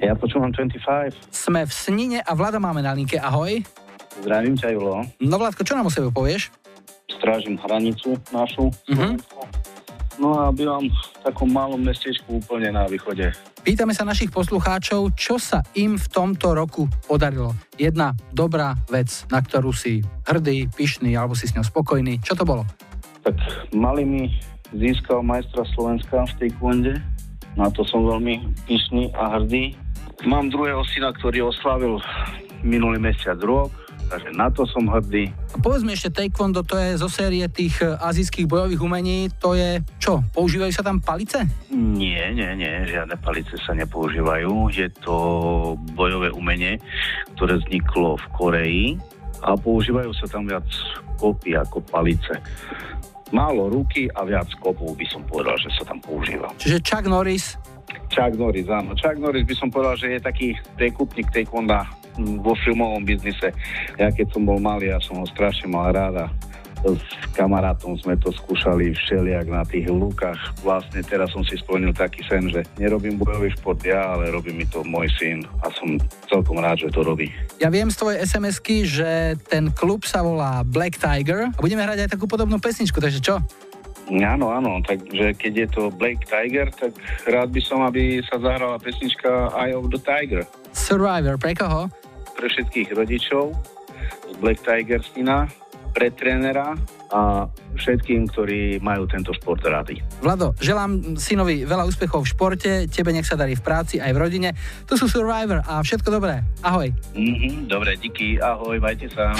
Ja počúvam 25. Sme v Snine a Vlada máme na linke. Ahoj. Zdravím ťa, Julo. No Vladko, čo nám o sebe povieš? Strážim hranicu našu. Mhm. No a bývam v takom malom mestečku úplne na východe. Pýtame sa našich poslucháčov, čo sa im v tomto roku podarilo. Jedna dobrá vec, na ktorú si hrdý, pyšný alebo si s ňou spokojný. Čo to bolo? Tak malými získal majstra Slovenska v tej kvonde. Na to som veľmi pyšný a hrdý. Mám druhého syna, ktorý oslavil minulý mesiac rok, takže na to som hrdý. A povedz mi ešte, taekwondo to je zo série tých e, azijských bojových umení, to je čo? Používajú sa tam palice? Nie, nie, nie, žiadne palice sa nepoužívajú. Je to bojové umenie, ktoré vzniklo v Koreji a používajú sa tam viac kopy ako palice. Málo ruky a viac kopov by som povedal, že sa tam používa. Čiže Chuck Norris, Chuck Norris, áno. Chuck Norris by som povedal, že je taký prekupník taekwonda mm, vo filmovom biznise. Ja keď som bol malý, ja som ho strašne mal rád a s kamarátom sme to skúšali všelijak na tých lukách. Vlastne teraz som si splnil taký sen, že nerobím bojový šport ja, ale robí mi to môj syn a som celkom rád, že to robí. ja viem z tvojej SMS-ky, že ten klub sa volá Black Tiger a budeme hrať aj takú podobnú pesničku, takže čo? Áno, áno, takže keď je to Blake Tiger, tak rád by som, aby sa zahrala pesnička Eye of the Tiger. Survivor, pre koho? Pre všetkých rodičov z Black Tiger syna, pre trénera a všetkým, ktorí majú tento šport rádi. Vlado, želám synovi veľa úspechov v športe, tebe nech sa darí v práci aj v rodine. Tu sú Survivor a všetko dobré. Ahoj. Mhm, dobre, díky, ahoj, majte sa.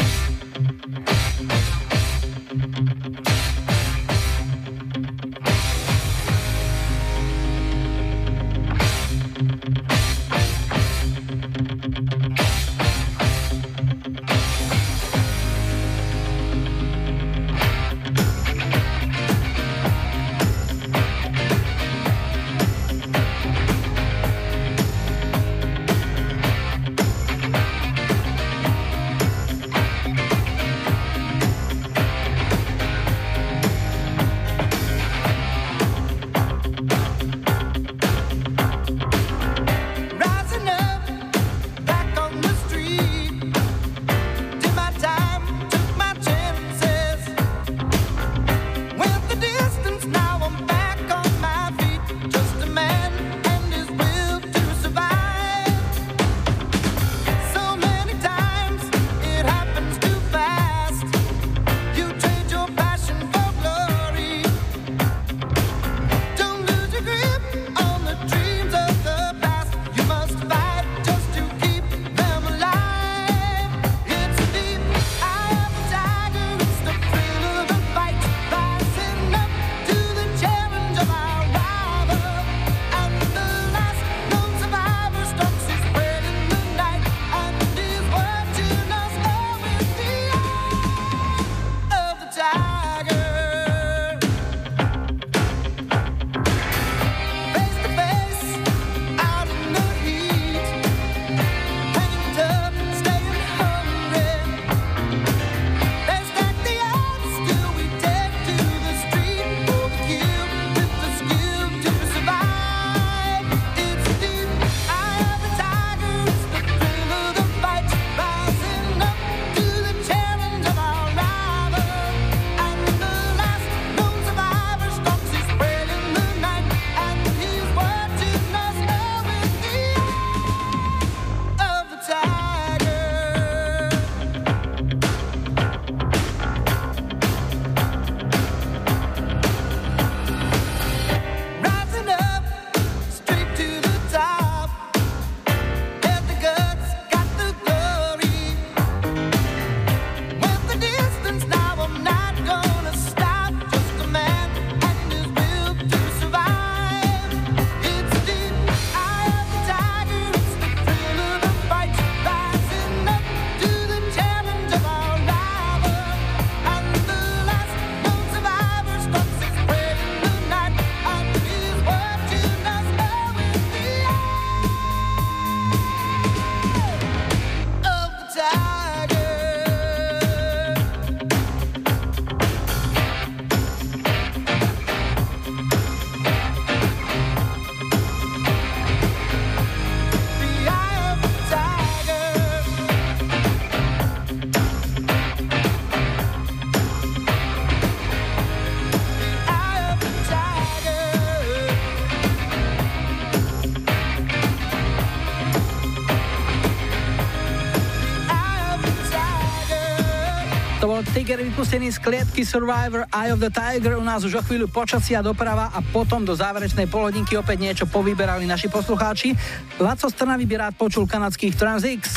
Tiger vypustený z klietky Survivor Eye of the Tiger. U nás už o chvíľu počasia doprava a potom do záverečnej polhodinky opäť niečo povyberali naši poslucháči. Laco Strnavy by rád počul kanadských Transix.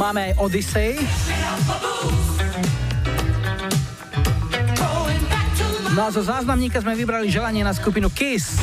Máme aj Odyssey. No a zo záznamníka sme vybrali želanie na skupinu Kiss.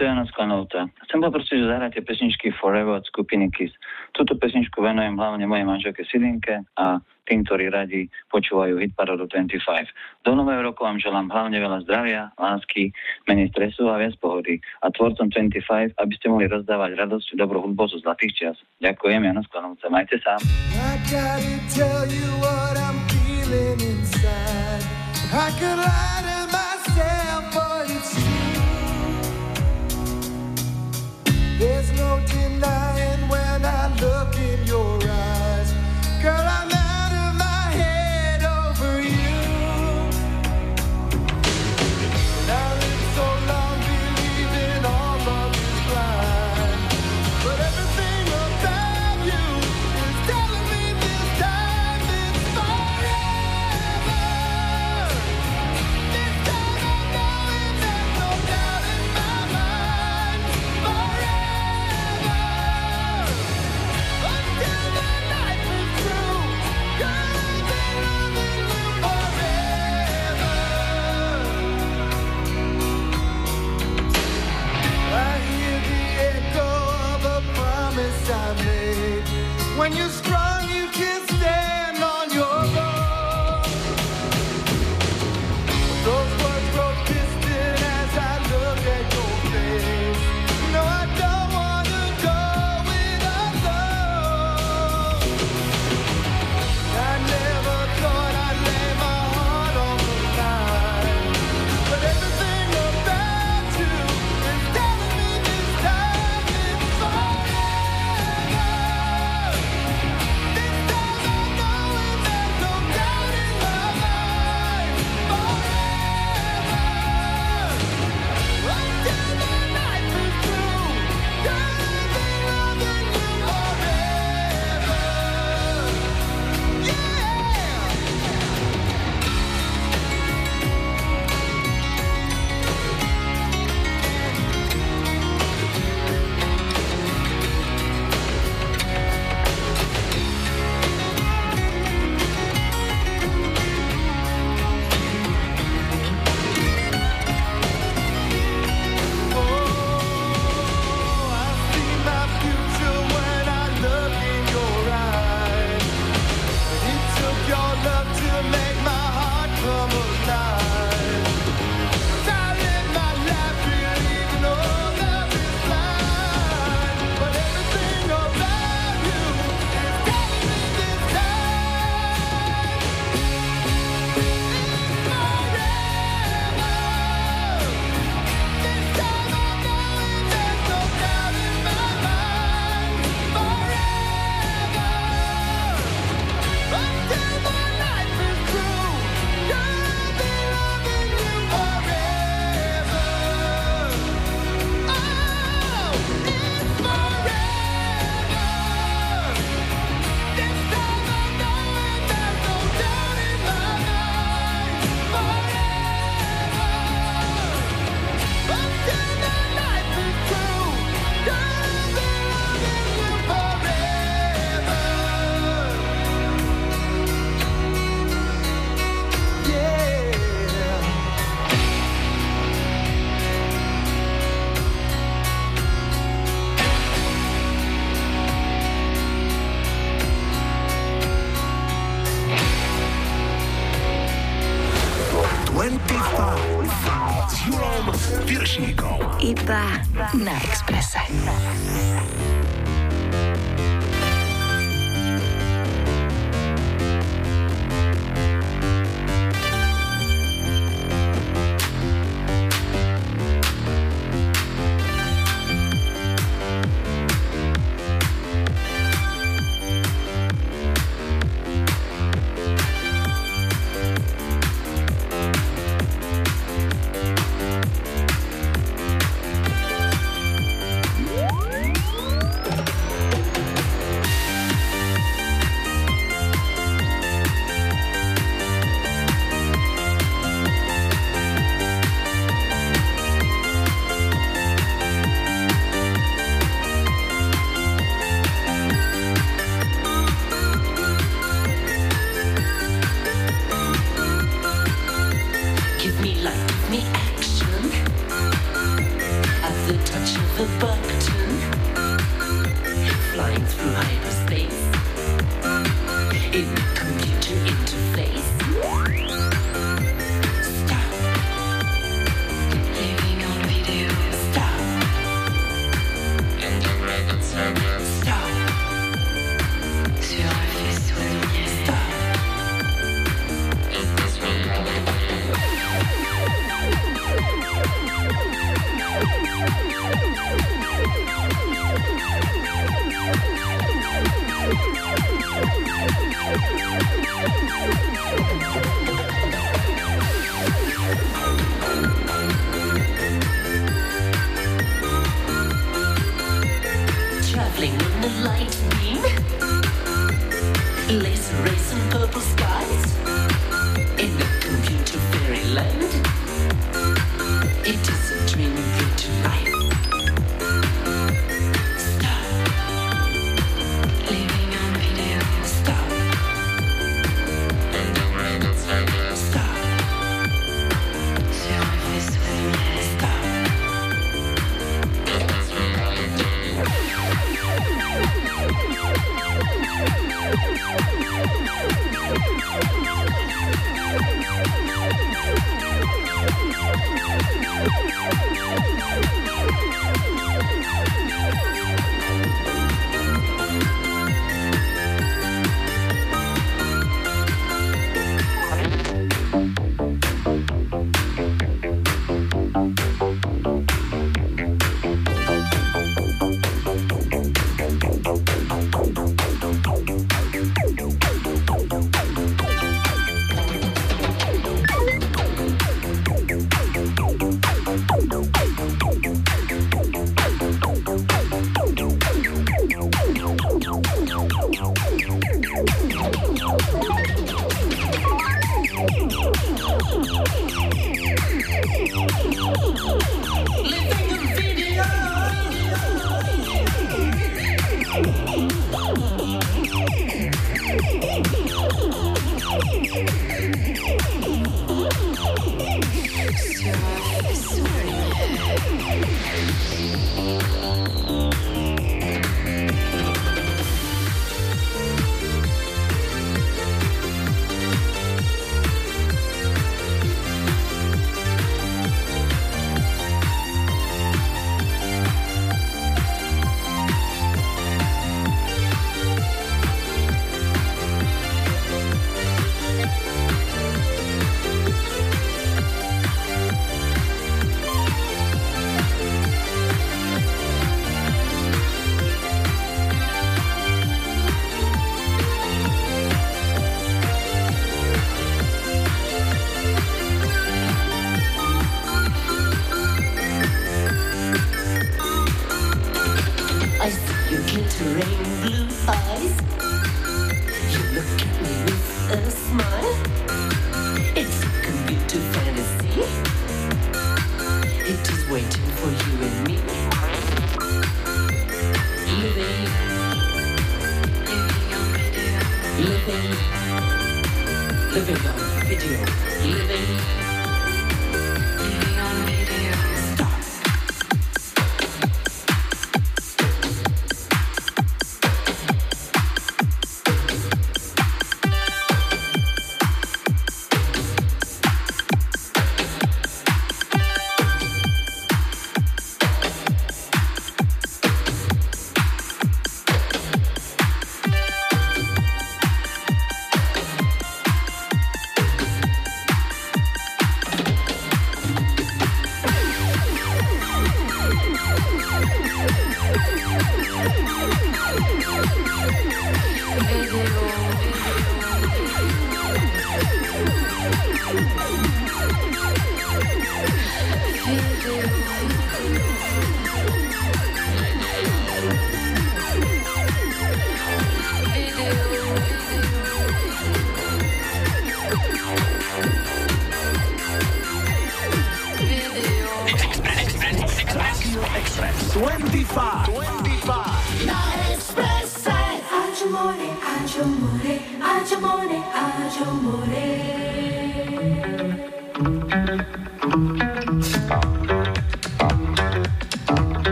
Je Jana Sklanovca. Chcem poprosiť, že zahráte pesničky Forever od skupiny Kiss. Túto pesničku venujem hlavne mojej manželke Sidinke a tým, ktorí radi počúvajú hit Parodu 25. Do nového roku vám želám hlavne veľa zdravia, lásky, menej stresu a viac pohody. A tvorcom 25, aby ste mohli rozdávať radosť, dobrú hudbu zo zlatých čas. Ďakujem, Jana Sklanovca. Majte sa. I could lie to myself, There's no denying when I look in your eyes. Girl, I'm When you're strong, you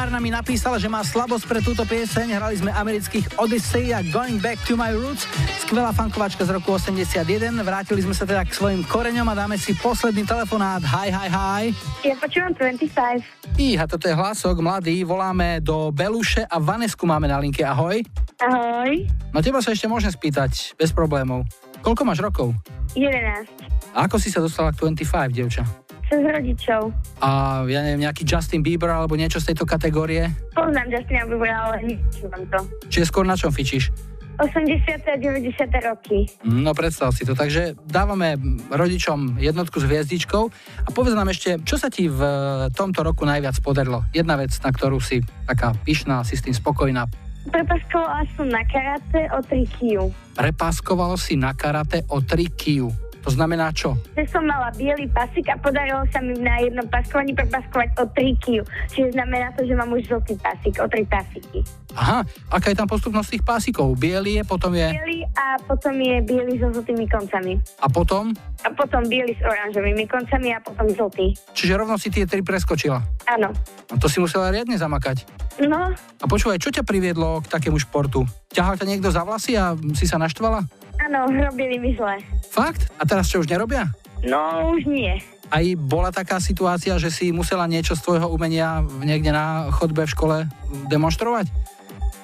Komárna mi napísala, že má slabosť pre túto pieseň. Hrali sme amerických Odyssey a Going Back to My Roots. Skvelá fankovačka z roku 81. Vrátili sme sa teda k svojim koreňom a dáme si posledný telefonát. Hi, hi, hi. Ja počúvam 25. Iha, toto je hlasok mladý. Voláme do Beluše a Vanesku máme na linke. Ahoj. Ahoj. No teba sa ešte môžem spýtať, bez problémov. Koľko máš rokov? 11. A ako si sa dostala k 25, devča? Cez rodičov. A ja neviem, nejaký Justin Bieber alebo niečo z tejto kategórie? Poznám Justina Biebera, ale nepočúvam to. Čiže skôr na čom fičíš? 80. a 90. roky. No predstav si to. Takže dávame rodičom jednotku s hviezdičkou a povedz nám ešte, čo sa ti v tomto roku najviac podarilo? Jedna vec, na ktorú si taká pyšná, si s tým spokojná. Prepaskovala som na karate o 3 kiu. Prepáskovalo si na karate o 3 kiu. To znamená čo? Že som mala biely pasik a podarilo sa mi na jednom paskovaní prepaskovať o 3 kiu. Čiže znamená to, že mám už žltý pasik, o 3 pasiky. Aha, aká je tam postupnosť tých pásikov? Bielý je, potom je... Biely a potom je biely so žltými koncami. A potom? A potom biely s oranžovými koncami a potom žltý. Čiže rovno si tie tri preskočila. Áno. No to si musela riadne zamakať. No, A počúvaj, čo ťa priviedlo k takému športu? Ťahal ťa niekto za vlasy a si sa naštvala? Áno, robili mi zle. Fakt? A teraz čo už nerobia? No, už nie. Aj bola taká situácia, že si musela niečo z tvojho umenia niekde na chodbe v škole demonstrovať?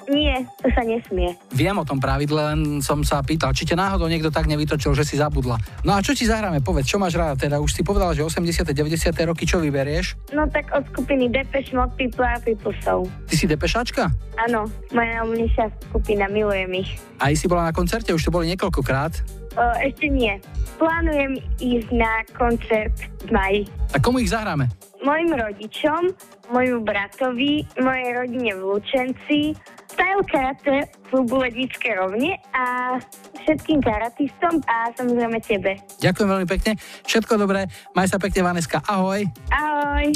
Nie, to sa nesmie. Viem o tom pravidle, len som sa pýtal, či ťa náhodou niekto tak nevytočil, že si zabudla. No a čo ti zahráme? Povedz, čo máš ráda? Teda už si povedala, že 80. 90. roky čo vyberieš? No tak od skupiny Depeche Mode People a People Soul. Ty si depešačka? Áno, moja najmilšia skupina, milujem ich. Aj si bola na koncerte, už to boli niekoľkokrát. O, ešte nie. Plánujem ísť na koncert v maji. Tak komu ich zahráme? Mojim rodičom, môjmu bratovi, mojej rodine v Lučenci, Style Karate klubu Ledvické rovne a všetkým karatistom a samozrejme tebe. Ďakujem veľmi pekne, všetko dobré, maj sa pekne Vaneska, ahoj. Ahoj.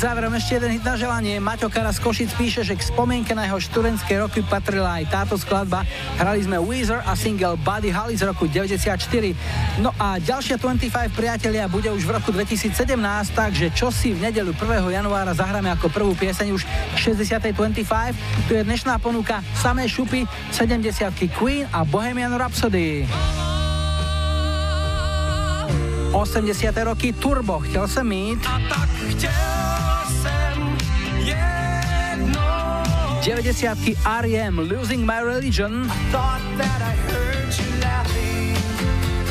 Záverom ešte jeden hit na želanie. Maťo Kara Košic píše, že k spomienke na jeho študentské roky patrila aj táto skladba. Hrali sme Weezer a single Buddy Holly z roku 94. No a ďalšia 25 priatelia bude už v roku 2017, takže čo si v nedelu 1. januára zahráme ako prvú pieseň už 60. 25. Tu je dnešná ponuka samé šupy, 70 Queen a Bohemian Rhapsody. 80. roky Turbo, chtěl jsem mít. Chtěl jsem jedno 90 R.E.M. Losing My Religion. I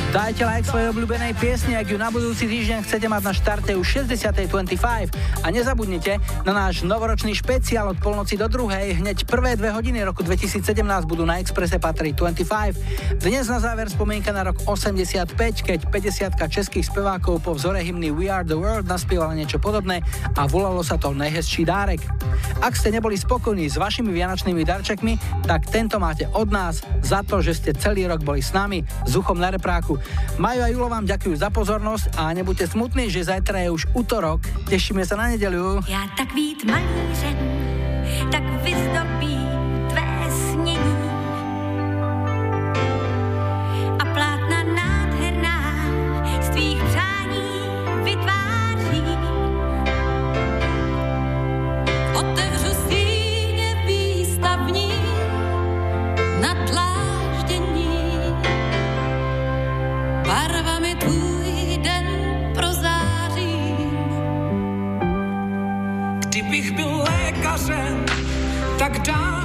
Dajte like svojej obľúbenej piesni, ak ju na budúci týždeň chcete mať na štarte už 60.25 a nezabudnite na náš novoročný špeciál od polnoci do druhej. Hneď prvé dve hodiny roku 2017 budú na Exprese patriť 25. Dnes na záver spomienka na rok 85, keď 50 českých spevákov po vzore hymny We Are The World naspievala niečo podobné a volalo sa to Nejhezčí dárek. Ak ste neboli spokojní s vašimi vianočnými darčekmi, tak tento máte od nás za to, že ste celý rok boli s nami, s uchom na repráku. Majo a Julo vám ďakujú za pozornosť a nebuďte smutní, že zajtra je už útorok. Tešíme sa na nedeľu. Já tak vít malířen, tak vyzdobí tak dám